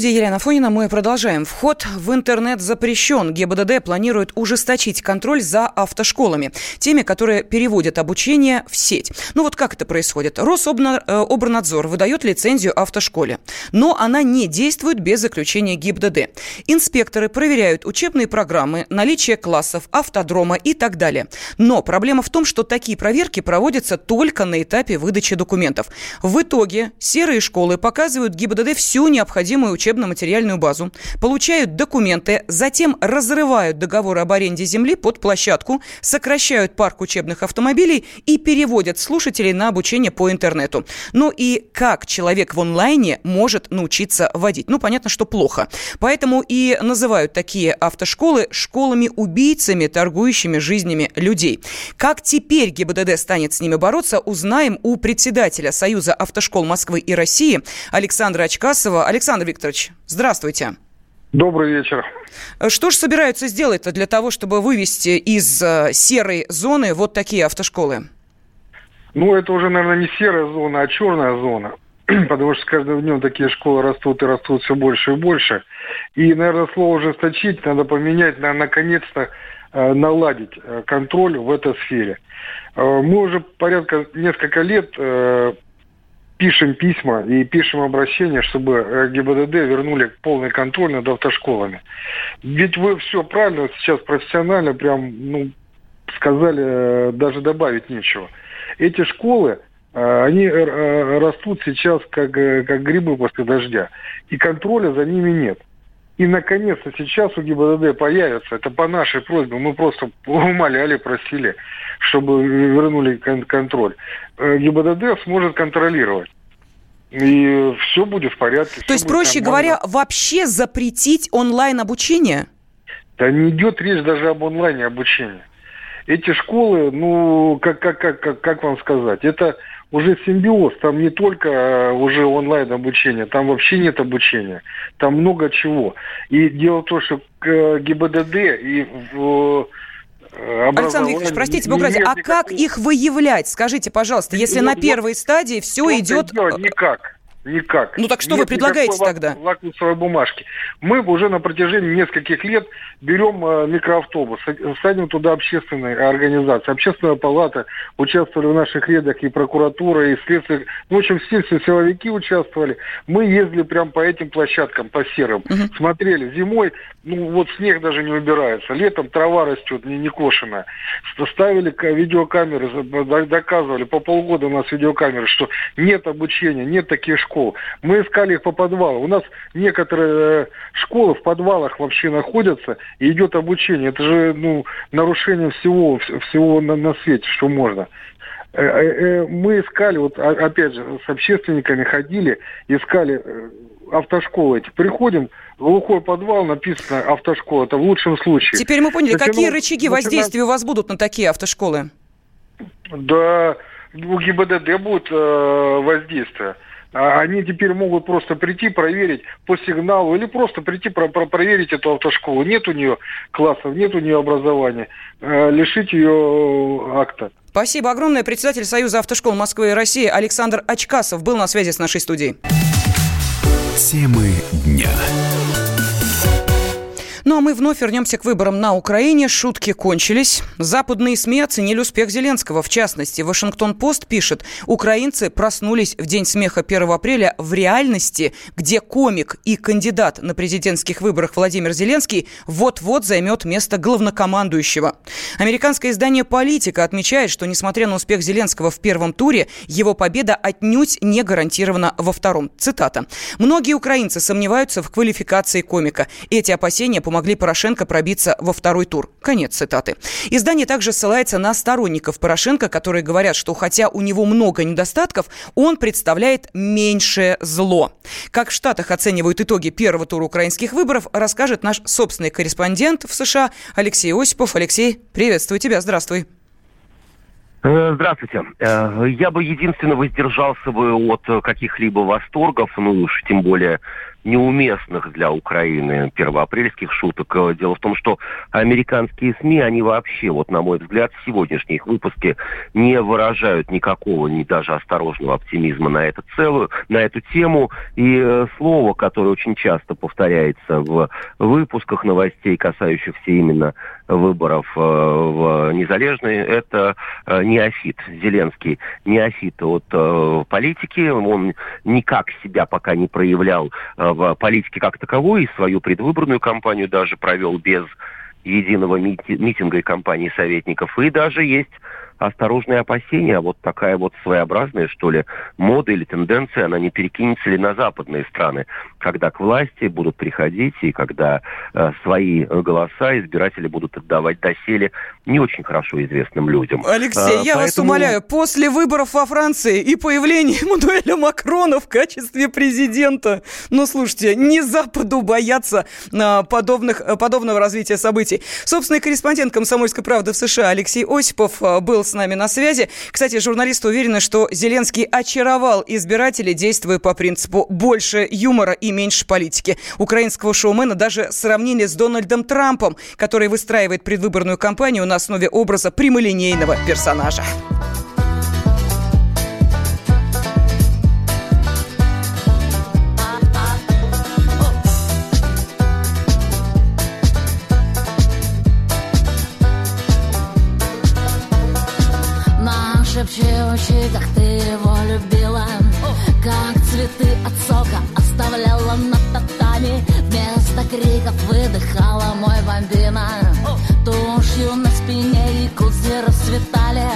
студии Елена Фонина мы продолжаем. Вход в интернет запрещен. ГИБДД планирует ужесточить контроль за автошколами, теми, которые переводят обучение в сеть. Ну вот как это происходит? Рособорнадзор э, выдает лицензию автошколе, но она не действует без заключения ГИБДД. Инспекторы проверяют учебные программы, наличие классов, автодрома и так далее. Но проблема в том, что такие проверки проводятся только на этапе выдачи документов. В итоге серые школы показывают ГИБДД всю необходимую необходимую учебно-материальную базу, получают документы, затем разрывают договор об аренде земли под площадку, сокращают парк учебных автомобилей и переводят слушателей на обучение по интернету. Ну и как человек в онлайне может научиться водить? Ну, понятно, что плохо. Поэтому и называют такие автошколы школами-убийцами, торгующими жизнями людей. Как теперь ГИБДД станет с ними бороться, узнаем у председателя Союза автошкол Москвы и России Александра Очкасова. Александр Викторович, Викторович, здравствуйте. Добрый вечер. Что же собираются сделать для того, чтобы вывести из э, серой зоны вот такие автошколы? Ну, это уже, наверное, не серая зона, а черная зона. Потому что с каждым днем такие школы растут и растут все больше и больше. И, наверное, слово ужесточить надо поменять, на, наконец-то э, наладить э, контроль в этой сфере. Мы уже порядка несколько лет пишем письма и пишем обращения, чтобы э, ГИБДД вернули полный контроль над автошколами. Ведь вы все правильно сейчас профессионально прям ну, сказали, э, даже добавить нечего. Эти школы, э, они растут сейчас как, как грибы после дождя, и контроля за ними нет. И, наконец-то, сейчас у ГИБДД появится, это по нашей просьбе, мы просто умоляли, просили, чтобы вернули контроль. Э, ГИБДД сможет контролировать. И все будет в порядке. То есть, проще нормально. говоря, вообще запретить онлайн-обучение? Да не идет речь даже об онлайне обучении. Эти школы, ну, как, как, как, как вам сказать, это уже симбиоз, там не только э, уже онлайн обучение, там вообще нет обучения, там много чего. И дело в том, что ГИБДД и в э, Александр Викторович, простите, Бог ради, а как их выявлять? Скажите, пожалуйста, если на первой стадии все идет... Никак. Никак. Ну так что Нет вы предлагаете тогда? Лакмусовой бумажки. Мы уже на протяжении нескольких лет берем э, микроавтобус, садим туда общественные организации. Общественная палата участвовали в наших рядах и прокуратура, и следствие. Ну, в общем, все, все силовики участвовали. Мы ездили прям по этим площадкам, по серым. Угу. Смотрели. Зимой, ну вот снег даже не убирается. Летом трава растет, не, не кошенная. Ставили видеокамеры, доказывали. По полгода у нас видеокамеры, что нет обучения, нет таких школ школ. Мы искали их по подвалу. У нас некоторые э, школы в подвалах вообще находятся, и идет обучение. Это же ну, нарушение всего, всего на, на свете, что можно. Э, э, мы искали, вот опять же, с общественниками ходили, искали автошколы эти. Приходим, глухой подвал, написано автошкола. Это в лучшем случае. Теперь мы поняли, Начинал, какие рычаги начинал... воздействия у вас будут на такие автошколы? Да, у ГИБДД будет э, воздействие. А они теперь могут просто прийти, проверить по сигналу или просто прийти про про проверить эту автошколу. Нет у нее классов, нет у нее образования, э, лишить ее э, акта. Спасибо огромное. Председатель Союза автошкол Москвы и России Александр Очкасов был на связи с нашей студией. Темы дня. Ну а мы вновь вернемся к выборам на Украине. Шутки кончились. Западные СМИ оценили успех Зеленского. В частности, Вашингтон-Пост пишет, украинцы проснулись в день смеха 1 апреля в реальности, где комик и кандидат на президентских выборах Владимир Зеленский вот-вот займет место главнокомандующего. Американское издание «Политика» отмечает, что несмотря на успех Зеленского в первом туре, его победа отнюдь не гарантирована во втором. Цитата. «Многие украинцы сомневаются в квалификации комика. Эти опасения помогли Порошенко пробиться во второй тур. Конец цитаты. Издание также ссылается на сторонников Порошенко, которые говорят, что хотя у него много недостатков, он представляет меньшее зло. Как в Штатах оценивают итоги первого тура украинских выборов, расскажет наш собственный корреспондент в США Алексей Осипов. Алексей, приветствую тебя, здравствуй. Э, здравствуйте. Э, я бы единственно воздержался бы от каких-либо восторгов, ну уж тем более неуместных для Украины первоапрельских шуток. Дело в том, что американские СМИ, они вообще, вот на мой взгляд, в сегодняшние их выпуски не выражают никакого, ни даже осторожного оптимизма на, это целую, на эту тему. И э, слово, которое очень часто повторяется в выпусках новостей, касающихся именно выборов э, в незалежные, это э, неофит, Зеленский неофит от политики. Он никак себя пока не проявлял в политике как таковой, и свою предвыборную кампанию даже провел без единого митинга и кампании советников. И даже есть осторожные опасения, а вот такая вот своеобразная, что ли, мода или тенденция, она не перекинется ли на западные страны, когда к власти будут приходить и когда э, свои голоса избиратели будут отдавать доселе не очень хорошо известным людям. Алексей, а, я поэтому... вас умоляю, после выборов во Франции и появления Эммануэля Макрона в качестве президента, ну, слушайте, не Западу бояться а, подобных, подобного развития событий. Собственный корреспондент «Комсомольской правды» в США Алексей Осипов а, был с нами на связи. Кстати, журналисты уверены, что Зеленский очаровал избирателей, действуя по принципу «больше юмора и меньше политики». Украинского шоумена даже сравнили с Дональдом Трампом, который выстраивает предвыборную кампанию на основе образа прямолинейного персонажа. Шепчи, как ты его любила. Как цветы от сока оставляла на татами. Вместо криков выдыхала мой бомбина Тушью на спине и куцы расцветали.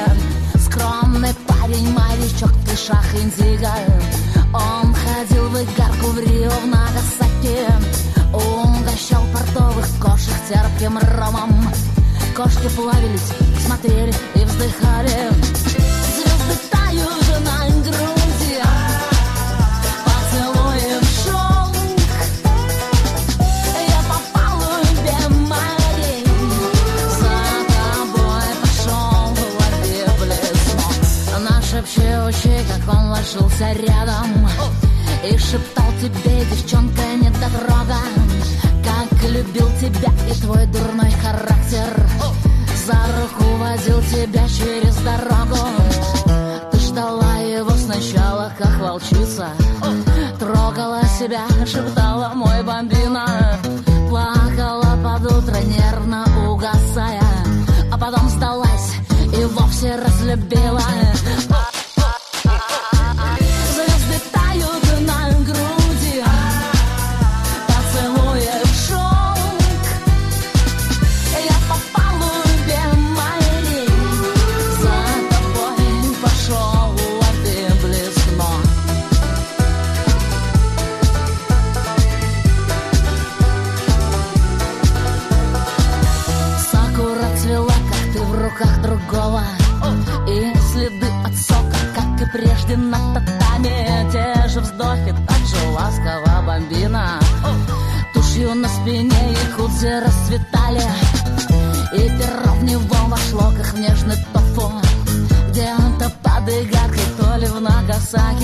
Скромный парень, морячок в тышах индиго. Он ходил в игарку в Рио, в Нагасаки Угощал портовых кошек терпким ромом. Кошки плавились, смотрели и вздыхали ложился рядом И шептал тебе, девчонка, не дотрога Как любил тебя и твой дурной характер. За руку водил тебя через дорогу. Ты ждала его сначала, как волчица. Трогала себя, шептала мой бомбина Плакала под утро, нервно угасая. А потом сдалась и вовсе разлюбила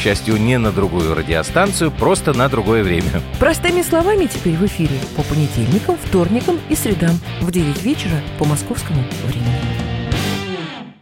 К счастью, не на другую радиостанцию, просто на другое время. Простыми словами теперь в эфире по понедельникам, вторникам и средам в 9 вечера по московскому времени.